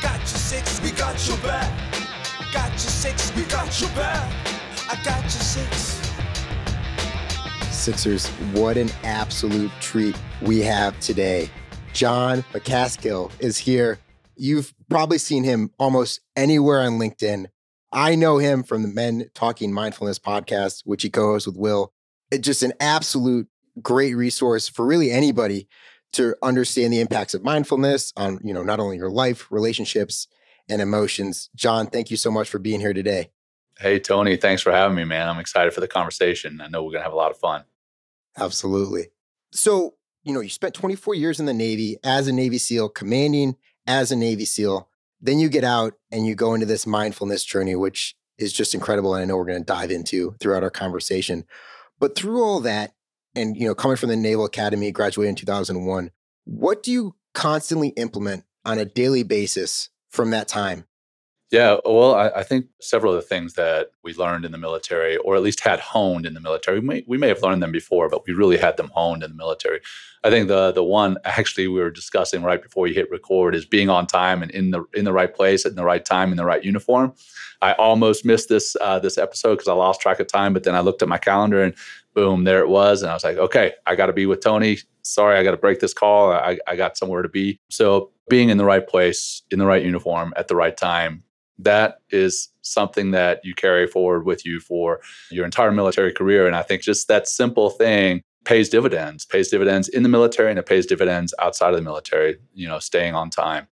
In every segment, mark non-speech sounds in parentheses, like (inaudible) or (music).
Got your six, we got your back. Got your six, we got your back. I got your six. Sixers, what an absolute treat we have today. Jon Macaskill is here. You've probably seen him almost anywhere on LinkedIn. I know him from the Men Talking Mindfulness podcast, which he co hosts with Will. It's just an absolute great resource for really anybody to understand the impacts of mindfulness on, you know, not only your life, relationships, and emotions. Jon, thank you so much for being here today. Hey, Tony, thanks for having me, man. I'm excited for the conversation. I know we're going to have a lot of fun. Absolutely. So, you know, you spent 24 years in the Navy as a Navy SEAL, commanding as a Navy SEAL. Then you get out and you go into this mindfulness journey, which is just incredible. And I know we're going to dive into throughout our conversation. But through all that, and you know, coming from the Naval Academy, graduated in 2001, what do you constantly implement on a daily basis from that time? Yeah, well, I, I, think several of the things that we learned in the military, or at least had honed in the military, we may, we may have learned them before, but we really had them honed in the military. I think the the one actually we were discussing right before you hit record is being on time and in the in the right place at the right time in the right uniform. I almost missed this uh, this episode because I lost track of time, but then I looked at my calendar and boom, there it was, and I was like, okay, I got to be with Tony. Sorry, I got to break this call. I, I got somewhere to be. So being in the right place, in the right uniform, at the right time, that is something that you carry forward with you for your entire military career. And I think just that simple thing pays dividends, pays dividends in the military and it pays dividends outside of the military, you know, staying on time.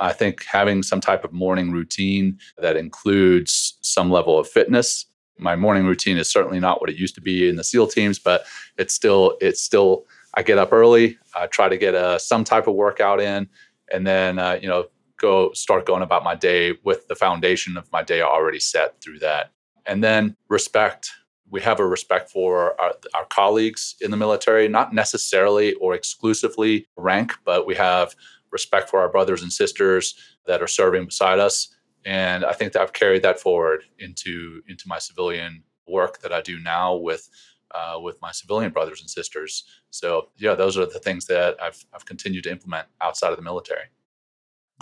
I think having some type of morning routine that includes some level of fitness. My morning routine is certainly not what it used to be in the SEAL teams, but it's still, it's still, I get up early, I try to get a, uh, some type of workout in, and then, uh, you know, go start going about my day with the foundation of my day already set through that. And then respect. We have a respect for our, our colleagues in the military, not necessarily or exclusively rank, but we have respect for our brothers and sisters that are serving beside us. And I think that I've carried that forward into into my civilian work that I do now with uh, with my civilian brothers and sisters. So yeah, those are the things that I've I've continued to implement outside of the military.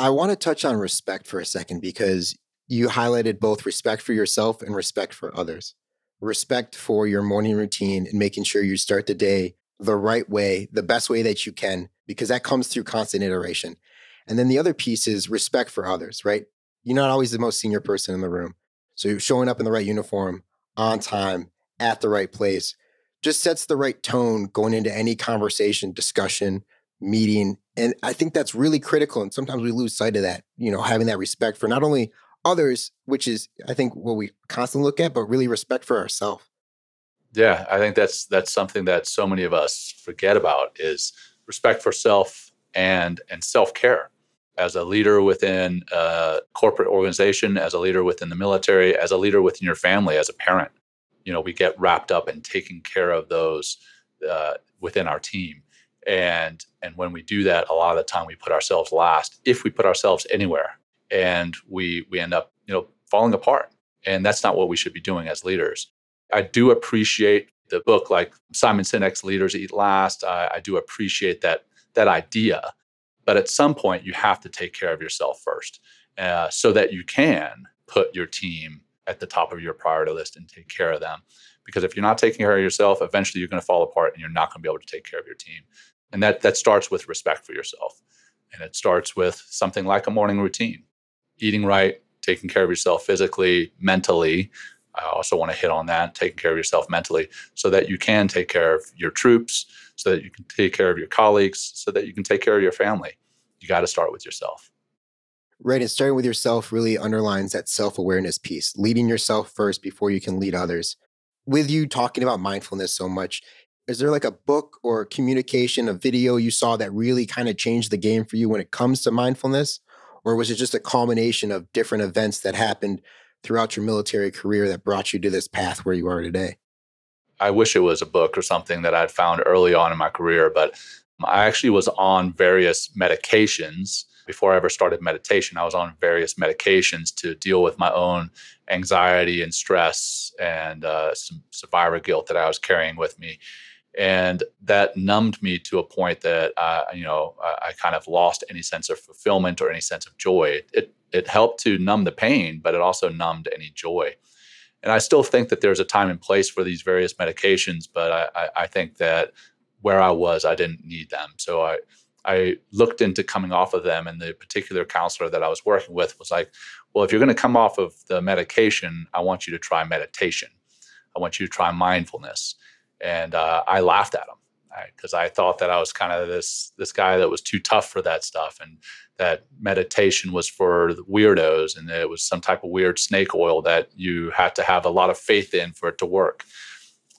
I want to touch on respect for a second because you highlighted both respect for yourself and respect for others. Respect for your morning routine and making sure you start the day the right way, the best way that you can, because that comes through constant iteration. And then the other piece is respect for others, right? You're not always the most senior person in the room. So showing up in the right uniform, on time, at the right place, just sets the right tone going into any conversation, discussion, meeting. And I think that's really critical. And sometimes we lose sight of that, you know, having that respect for not only others, which is, I think, what we constantly look at, but really respect for ourselves. Yeah, I think that's that's something that so many of us forget about is respect for self and and self care. As a leader within a corporate organization, as a leader within the military, as a leader within your family, as a parent, you know, we get wrapped up in taking care of those uh, within our team and and when we do that a lot of the time we put ourselves last if we put ourselves anywhere. And we we end up you know falling apart. And that's not what we should be doing as leaders. I do appreciate the book like simon sinek's leaders eat last. I, I do appreciate that that idea. But at some point you have to take care of yourself first uh, so that you can put your team at the top of your priority list and take care of them. Because if you're not taking care of yourself eventually you're going to fall apart and you're not going to be able to take care of your team. And that that starts with respect for yourself. And it starts with something like a morning routine. Eating right taking care of yourself physically mentally. I also want to hit on that taking care of yourself mentally so that you can take care of your troops so that you can take care of your colleagues so that you can take care of your family. You got to start with yourself right and starting with yourself really underlines that self-awareness piece leading yourself first before you can lead others with you talking about mindfulness so much is there like a book or communication, a video you saw that really kind of changed the game for you when it comes to mindfulness? Or was it just a culmination of different events that happened throughout your military career that brought you to this path where you are today? I wish it was a book or something that I'd found early on in my career, but I actually was on various medications before I ever started meditation. I was on various medications to deal with my own anxiety and stress and uh, some survivor guilt that I was carrying with me. And that numbed me to a point that, uh, you know, I, I, kind of lost any sense of fulfillment or any sense of joy. It, it helped to numb the pain, but it also numbed any joy. And I still think that there's a time and place for these various medications, but I, I, I think that where I was, I didn't need them. So I, I looked into coming off of them, and the particular counselor that I was working with was like, Well, if you're going to come off of the medication, I want you to try meditation. I want you to try mindfulness. And uh, I laughed at him because I thought that I was kind of this this guy that was too tough for that stuff, and that meditation was for weirdos, and it was some type of weird snake oil that you had to have a lot of faith in for it to work.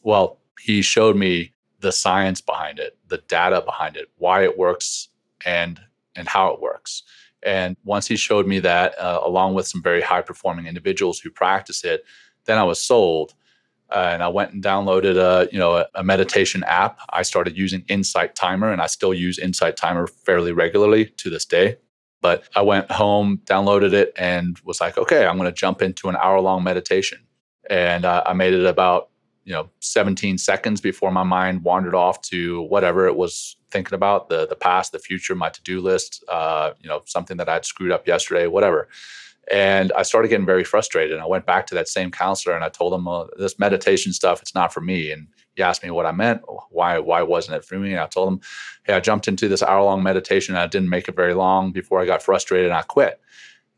Well, he showed me the science behind it, the data behind it, why it works, and and how it works. And once he showed me that, uh, along with some very high performing individuals who practice it, then I was sold. Uh, and I went and downloaded a you know a, a, meditation app. I started using Insight Timer, and I still use Insight Timer fairly regularly to this day. But I went home, downloaded it, and was like, okay, I'm going to jump into an hour long meditation. And uh, I made it about you know 17 seconds before my mind wandered off to whatever it was thinking about the the past the future my to-do list uh, you know something that i'd screwed up yesterday whatever. And i started getting very frustrated and i went back to that same counselor and i told him this meditation stuff it's not for me. And he asked me what i meant why why wasn't it for me? And i told him hey i jumped into this hour long meditation and i didn't make it very long before i got frustrated and i quit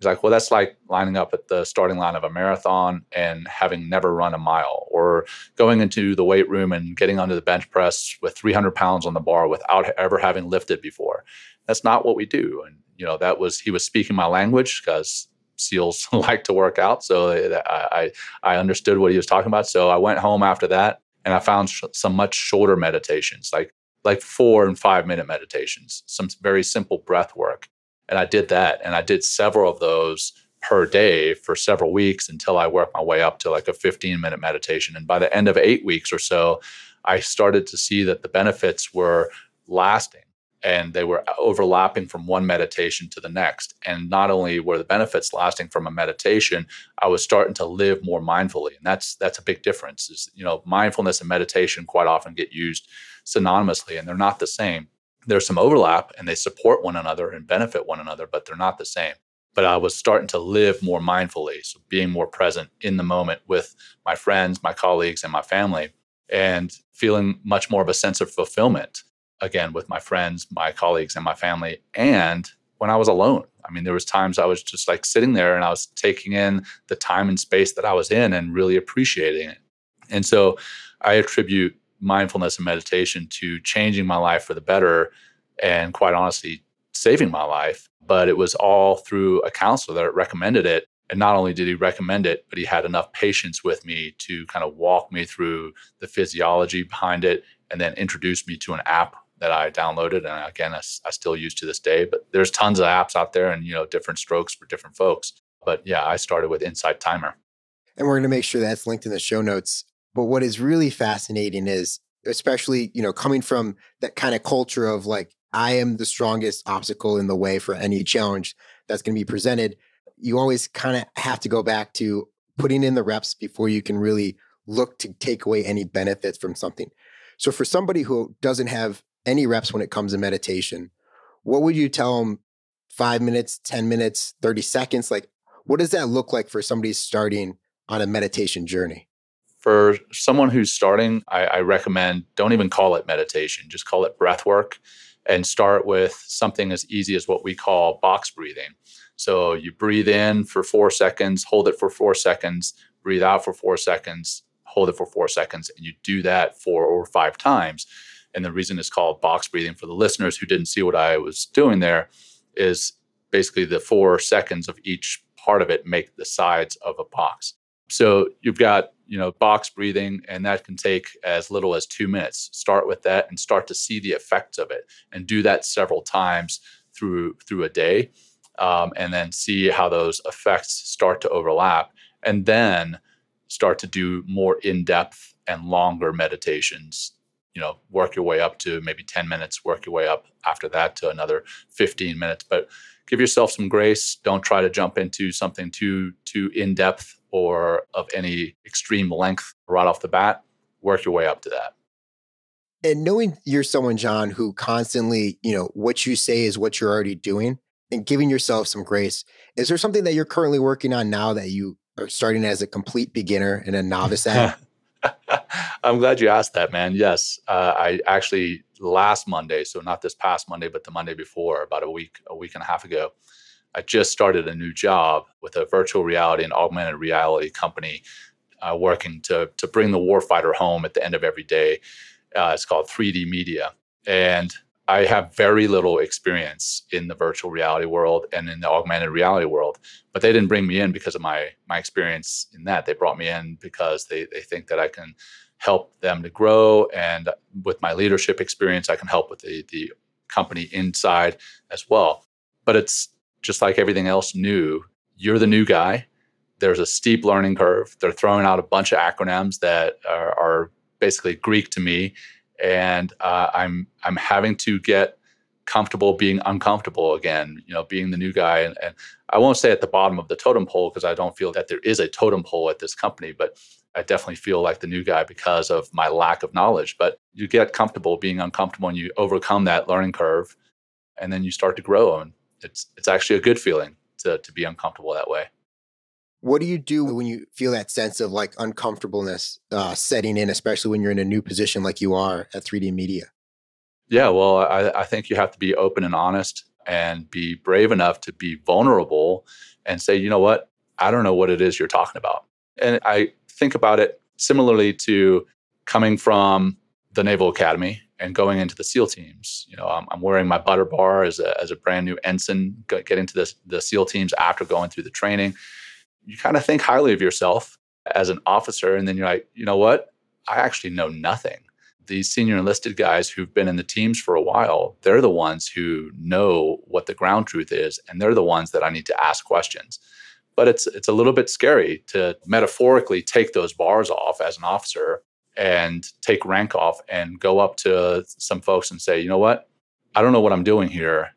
He's like, well, that's like lining up at the starting line of a marathon and having never run a mile, or going into the weight room and getting onto the bench press with 300 pounds on the bar without ever having lifted before. That's not what we do. And, you know, that was, he was speaking my language because SEALs (laughs) like to work out. So uh, I, I, I understood what he was talking about. So I went home after that and I found sh- some much shorter meditations, like like four and five minute meditations, some very simple breath work. And I did that. And I did several of those per day for several weeks until I worked my way up to like a 15 minute meditation. And by the end of eight weeks or so, I started to see that the benefits were lasting and they were uh, overlapping from one meditation to the next. And not only were the benefits lasting from a meditation, I was starting to live more mindfully. And that's that's a big difference. Is you know, mindfulness and meditation quite often get used synonymously and they're not the same there's some overlap and they support one another and benefit one another, but they're not the same. But I was starting to live more mindfully, so being more present in the moment with my friends, my colleagues, and my family, and feeling much more of a sense of fulfillment again with my friends, my colleagues, and my family. And when I was alone, I mean, there was times I was just like sitting there and I was taking in the time and space that I was in and really appreciating it. And so I attribute mindfulness and meditation to changing my life for the better and quite honestly saving my life. But it was all through a counselor that recommended it. And not only did he recommend it but he had enough patience with me to kind of walk me through the physiology behind it and then introduce me to an app that I downloaded. And again I, I still use to this day but there's tons of apps out there and you know different strokes for different folks. But yeah I started with Insight Timer. And we're going to make sure that's linked in the show notes. But what is really fascinating is, especially, you know, coming from that kind of culture of like, I am the strongest obstacle in the way for any challenge that's going to be presented. You always kind of have to go back to putting in the reps before you can really look to take away any benefits from something. So, for somebody who doesn't have any reps when it comes to meditation, what would you tell them? Five minutes, 10 minutes, 30 seconds? Like, what does that look like for somebody starting on a meditation journey? For someone who's starting, I, I, recommend don't even call it meditation, just call it breath work and start with something as easy as what we call box breathing. So you breathe in for four seconds, hold it for four seconds, breathe out for four seconds, hold it for four seconds, and you do that four or five times. And the reason it's called box breathing for the listeners who didn't see what I was doing there is basically the four seconds of each part of it make the sides of a box. So you've got you know box breathing and that can take as little as two minutes start with that and start to see the effects of it and do that several times through through a day um, and then see how those effects start to overlap, and then start to do more in depth and longer meditations. You know, work your way up to maybe 10 minutes, work your way up after that to another 15 minutes. But give yourself some grace. Don't try to jump into something too too in depth or of any extreme length right off the bat. Work your way up to that. And knowing you're someone, Jon, who constantly, you know, what you say is what you're already doing and giving yourself some grace, is there something that you're currently working on now that you are starting as a complete beginner and a (laughs) novice at? I'm glad you asked that, man. Yes, uh, I actually last Monday, so not this past Monday, but the Monday before, about a week, a week and a half ago, I just started a new job with a virtual reality and augmented reality company, uh, working to to bring the warfighter home at the end of every day. Uh, it's called 3D Media, and I have very little experience in the virtual reality world and in the augmented reality world. But they didn't bring me in because of my my experience in that. They brought me in because they they think that I can help them to grow, and with my leadership experience, I can help with the the company inside as well. But it's just like everything else new. You're the new guy. There's a steep learning curve. They're throwing out a bunch of acronyms that are, are basically Greek to me and uh, I'm I'm having to get comfortable being uncomfortable again. You know, being the new guy, and, and I won't say at the bottom of the totem pole because I don't feel that there is a totem pole at this company, but I definitely feel like the new guy because of my lack of knowledge. But you get comfortable being uncomfortable, and you overcome that learning curve, and then you start to grow, and it's it's actually a good feeling to to be uncomfortable that way. What do you do when you feel that sense of like uncomfortableness uh, setting in, especially when you're in a new position like you are at 3D Media? Yeah, well, I, I think you have to be open and honest and be brave enough to be vulnerable and say, you know what, I don't know what it is you're talking about. And I think about it similarly to coming from the Naval Academy and going into the SEAL teams. You know, I'm, I'm wearing my butter bar as a, as a brand new ensign, getting to this, the SEAL teams after going through the training you kind of think highly of yourself as an officer. And then you're like, you know what? I actually know nothing. These senior enlisted guys who've been in the teams for a while, they're the ones who know what the ground truth is. And they're the ones that I need to ask questions. But it's it's a little bit scary to metaphorically take those bars off as an officer and take rank off and go up to some folks and say, you know what? I don't know what I'm doing here.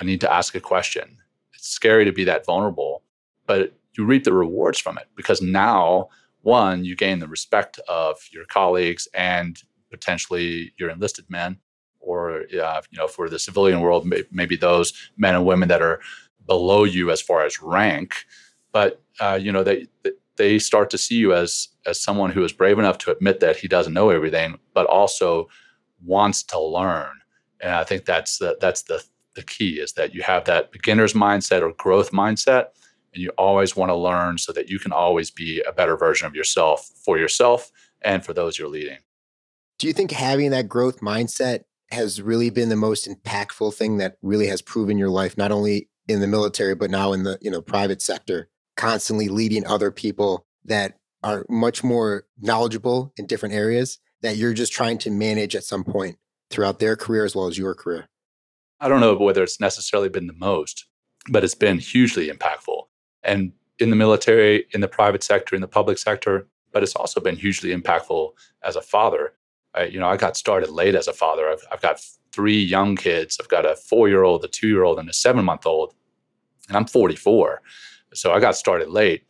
I need to ask a question. It's scary to be that vulnerable, but you reap the rewards from it because now one you gain the respect of your colleagues and potentially your enlisted men or uh, you know for the civilian world maybe those men and women that are below you as far as rank but uh, you know they they start to see you as as someone who is brave enough to admit that he doesn't know everything but also wants to learn and i think that's the, that's the the key is that you have that beginner's mindset or growth mindset and you always want to learn so that you can always be a better version of yourself for yourself and for those you're leading. Do you think having that growth mindset has really been the most impactful thing that really has proven your life not only in the military but now in the, you know, private sector, constantly leading other people that are much more knowledgeable in different areas that you're just trying to manage at some point throughout their career as well as your career? I don't know whether it's necessarily been the most, but it's been hugely impactful and in the military, in the private sector, in the public sector. But it's also been hugely impactful as a father. I, you know, I got started late as a father. I've, I've got three young kids. I've got a four-year-old, a two-year-old, and a seven-month-old, and I'm 44. So I got started late,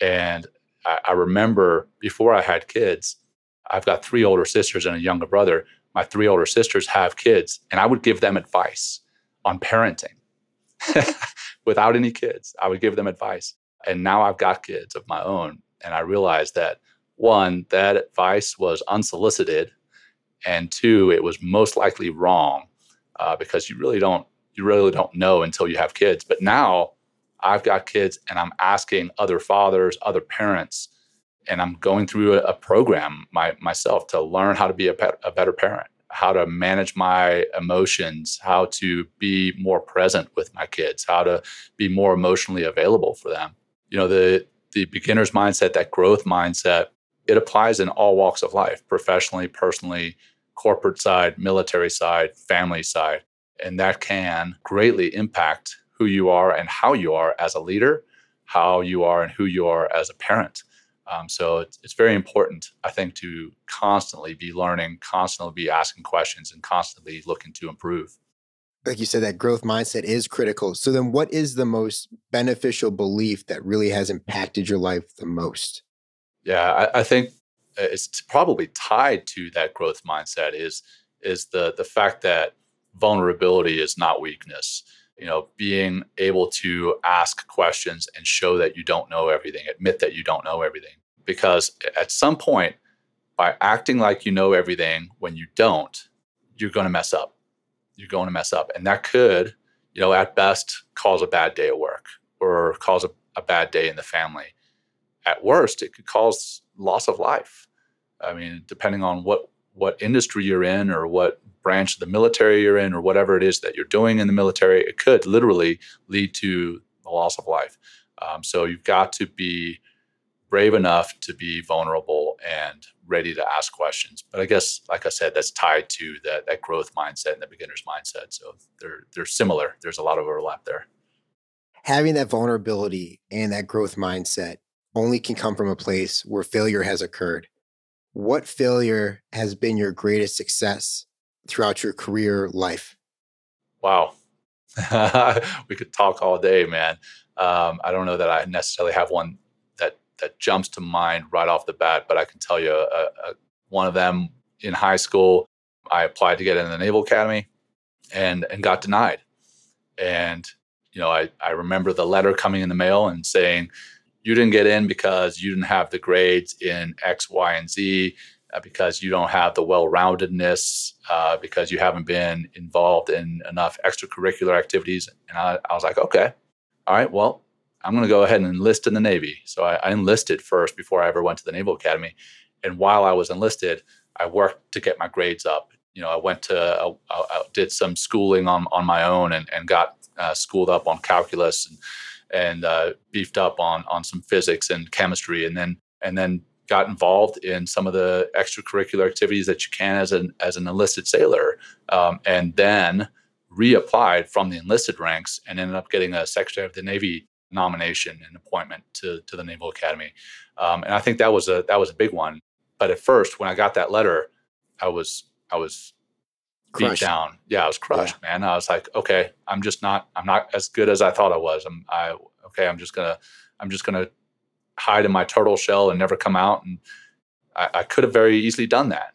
and I, I remember before I had kids, I've got three older sisters and a younger brother. My three older sisters have kids, and I would give them advice on parenting. (laughs) without any kids. I would give them advice. And now I've got kids of my own. And I realized that one, that advice was unsolicited. And two, it was most likely wrong uh, because you really don't you really don't know until you have kids. But now I've got kids and I'm asking other fathers, other parents, and I'm going through a, a program my, myself to learn how to be a, pet, a better parent how to manage my emotions, how to be more present with my kids, how to be more emotionally available for them. You know, the the beginner's mindset, that growth mindset, it applies in all walks of life, professionally, personally, corporate side, military side, family side. And that can greatly impact who you are and how you are as a leader, how you are and who you are as a parent. Um, so it's, it's very important, I think, to constantly be learning, constantly be asking questions, and constantly looking to improve. Like you said, that growth mindset is critical. So then, what is the most beneficial belief that really has impacted your life the most? Yeah, I, I think it's probably tied to that growth mindset. Is is the the fact that vulnerability is not weakness you know being able to ask questions and show that you don't know everything admit that you don't know everything. Because at some point by acting like you know everything when you don't you're going to mess up. You're going to mess up. And that could you know at best cause a bad day at work or cause a, a bad day in the family. At worst it could cause loss of life. I mean depending on what what industry you're in or what branch of the military you're in or whatever it is that you're doing in the military, it could literally lead to the loss of life. Um, so you've got to be brave enough to be vulnerable and ready to ask questions. But I guess, like I said, that's tied to that that growth mindset and the beginner's mindset. So they're they're similar. There's a lot of overlap there. Having that vulnerability and that growth mindset only can come from a place where failure has occurred what failure has been your greatest success throughout your career life? Wow. (laughs) we could talk all day, man. Um, I don't know that I necessarily have one that that jumps to mind right off the bat, but I can tell you a, uh, uh, one of them in high school. I applied to get in the Naval Academy, and and got denied. And you know, I I remember the letter coming in the mail and saying, you didn't get in because you didn't have the grades in X, Y, and Z, because you don't have the well roundedness, uh, because you haven't been involved in enough extracurricular activities. And I, I was like, okay, all right, well, I'm going to go ahead and enlist in the Navy. So I, I enlisted first before I ever went to the Naval Academy. And while I was enlisted, I worked to get my grades up. You know, I went to, uh, I, I did some schooling on, on my own and, and got uh, schooled up on calculus and and uh, beefed up on on some physics and chemistry, and then and then got involved in some of the extracurricular activities that you can as an as an enlisted sailor, um, and then reapplied from the enlisted ranks and ended up getting a Secretary of the Navy nomination and appointment to to the Naval Academy, um, and I think that was a that was a big one. But at first, when I got that letter, I was I was crushed. beat down. Yeah, I was crushed, yeah. man. I was like, okay, I'm just not, I'm not as good as I thought I was. I'm, I, okay, I'm just gonna, I'm just gonna hide in my turtle shell and never come out. And I, I could have very easily done that,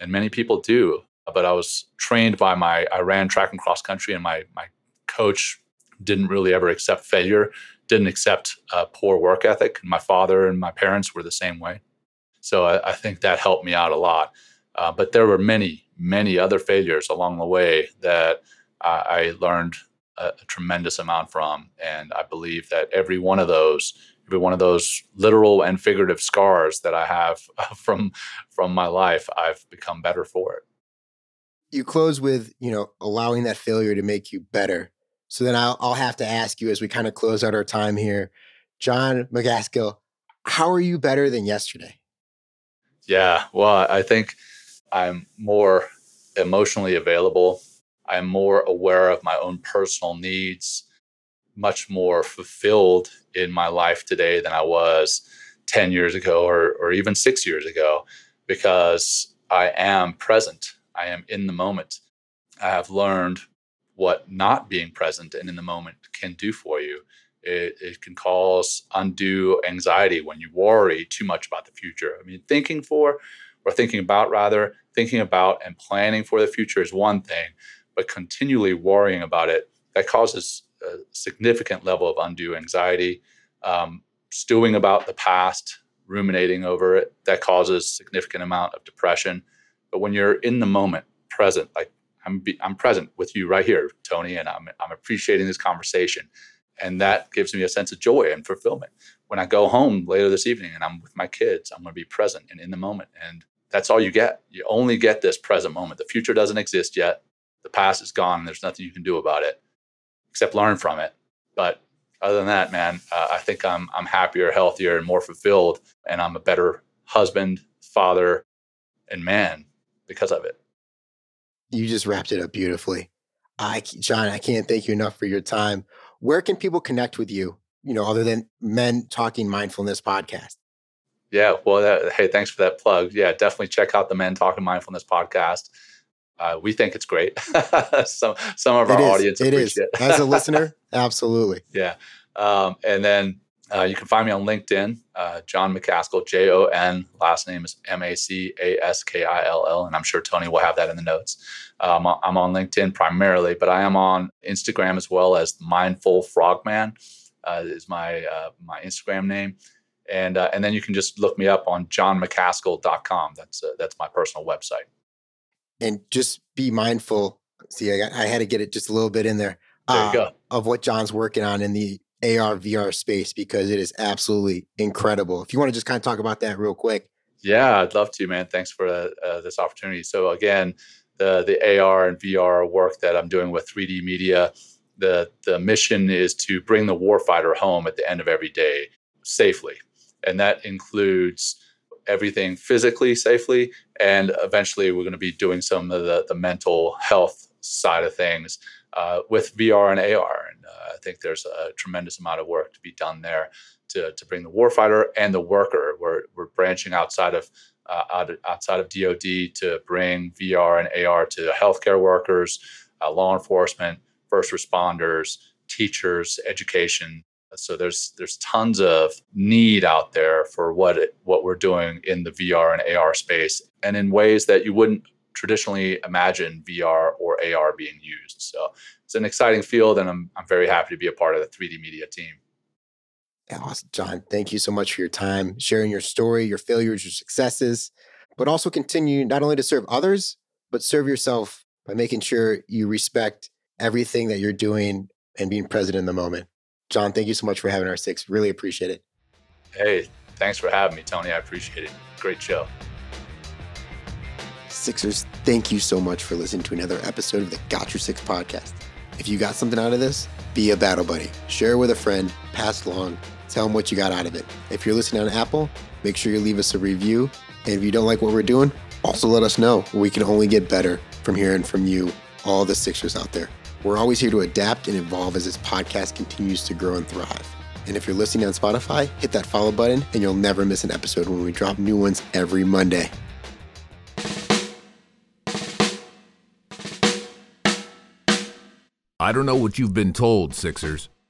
and many people do. But I was trained by my, I ran track and cross country, and my my coach didn't really ever accept failure, didn't accept uh, poor work ethic. And my father and my parents were the same way. So I, I think that helped me out a lot. Uh, but there were many, many other failures along the way that uh, I learned a, a, tremendous amount from. And I believe that every one of those, every one of those literal and figurative scars that I have (laughs) from from my life, I've become better for it. You close with, you know, allowing that failure to make you better. So then I'll, I'll have to ask you as we kind of close out our time here, Jon Macaskill, how are you better than yesterday? Yeah, well, I think I'm more emotionally available. I'm more aware of my own personal needs, much more fulfilled in my life today than I was 10 years ago or, or even six years ago because I am present. I am in the moment. I have learned what not being present and in the moment can do for you. It, it, can cause undue anxiety when you worry too much about the future. I mean, thinking for or thinking about rather, thinking about and planning for the future is one thing, but continually worrying about it, that causes a significant level of undue anxiety. Um, stewing about the past, ruminating over it, that causes significant amount of depression. But when you're in the moment, present, like I'm, be, I'm present with you right here, Tony, and I'm, I'm appreciating this conversation. And that gives me a sense of joy and fulfillment. When I go home later this evening and I'm with my kids, I'm going to be present and in the moment. And that's all you get. You only get this present moment. The future doesn't exist yet. The past is gone. And there's nothing you can do about it except learn from it. But other than that, man, uh, I think I'm I'm happier, healthier, and more fulfilled, and I'm a better husband, father, and man because of it. You just wrapped it up beautifully. I, Jon, I can't thank you enough for your time. where can people connect with you, you know, other than Men Talking Mindfulness podcast? Yeah, well, that, hey, thanks for that plug. Yeah, definitely check out the Men Talking Mindfulness podcast. Uh, we think it's great. (laughs) some some of our It is. audience It is. appreciate it. As a (laughs) listener, absolutely. yeah, um, and then uh, you can find me on LinkedIn, uh, Jon Macaskill, J O N. Last name is M A C A S K I L L, and I'm sure Tony will have that in the notes. Um, I'm on LinkedIn primarily, but I am on Instagram as well as Mindful Frogman uh, is my uh, my Instagram name, and uh, and then you can just look me up on jonmacaskill.com. That's uh, that's my personal website. And just be mindful. See, I, got, I had to get it just a little bit in there. There uh. Of what Jon's working on in the AR VR space because it is absolutely incredible. If you want to just kind of talk about that real quick. Yeah, I'd love to, man. Thanks for uh, uh, this opportunity. So again, the the AR and VR work that I'm doing with 3D Media, the the mission is to bring the warfighter home at the end of every day safely, and that includes everything physically safely, and eventually we're going to be doing some of the the mental health side of things uh, with VR and AR. And uh, I think there's a tremendous amount of work to be done there to, to bring the warfighter and the worker. We're, we're branching outside of uh, out, outside of DoD to bring VR and AR to healthcare workers, uh, law enforcement, first responders, teachers, education. So there's there's tons of need out there for what it, what we're doing in the VR and AR space, and in ways that you wouldn't traditionally imagine VR or AR being used. So it's an exciting field, and I'm I'm very happy to be a part of the 3D Media team. Awesome, Jon. Thank you so much for your time, sharing your story, your failures, your successes, but also continue not only to serve others, but serve yourself by making sure you respect everything that you're doing and being present in the moment. Jon, thank you so much for having our six. Really appreciate it. Hey, thanks for having me, Tony. I appreciate it. Great show. Sixers, thank you so much for listening to another episode of the Got Your Six podcast. If you got something out of this, be a battle buddy. Share it with a friend, pass along, tell them what you got out of it. If you're listening on Apple, make sure you leave us a review. And if you don't like what we're doing, also let us know. We can only get better from hearing from you, all the Sixers out there. We're always here to adapt and evolve as this podcast continues to grow and thrive. And if you're listening on Spotify, hit that follow button and you'll never miss an episode when we drop new ones every Monday. I don't know what you've been told, Sixers,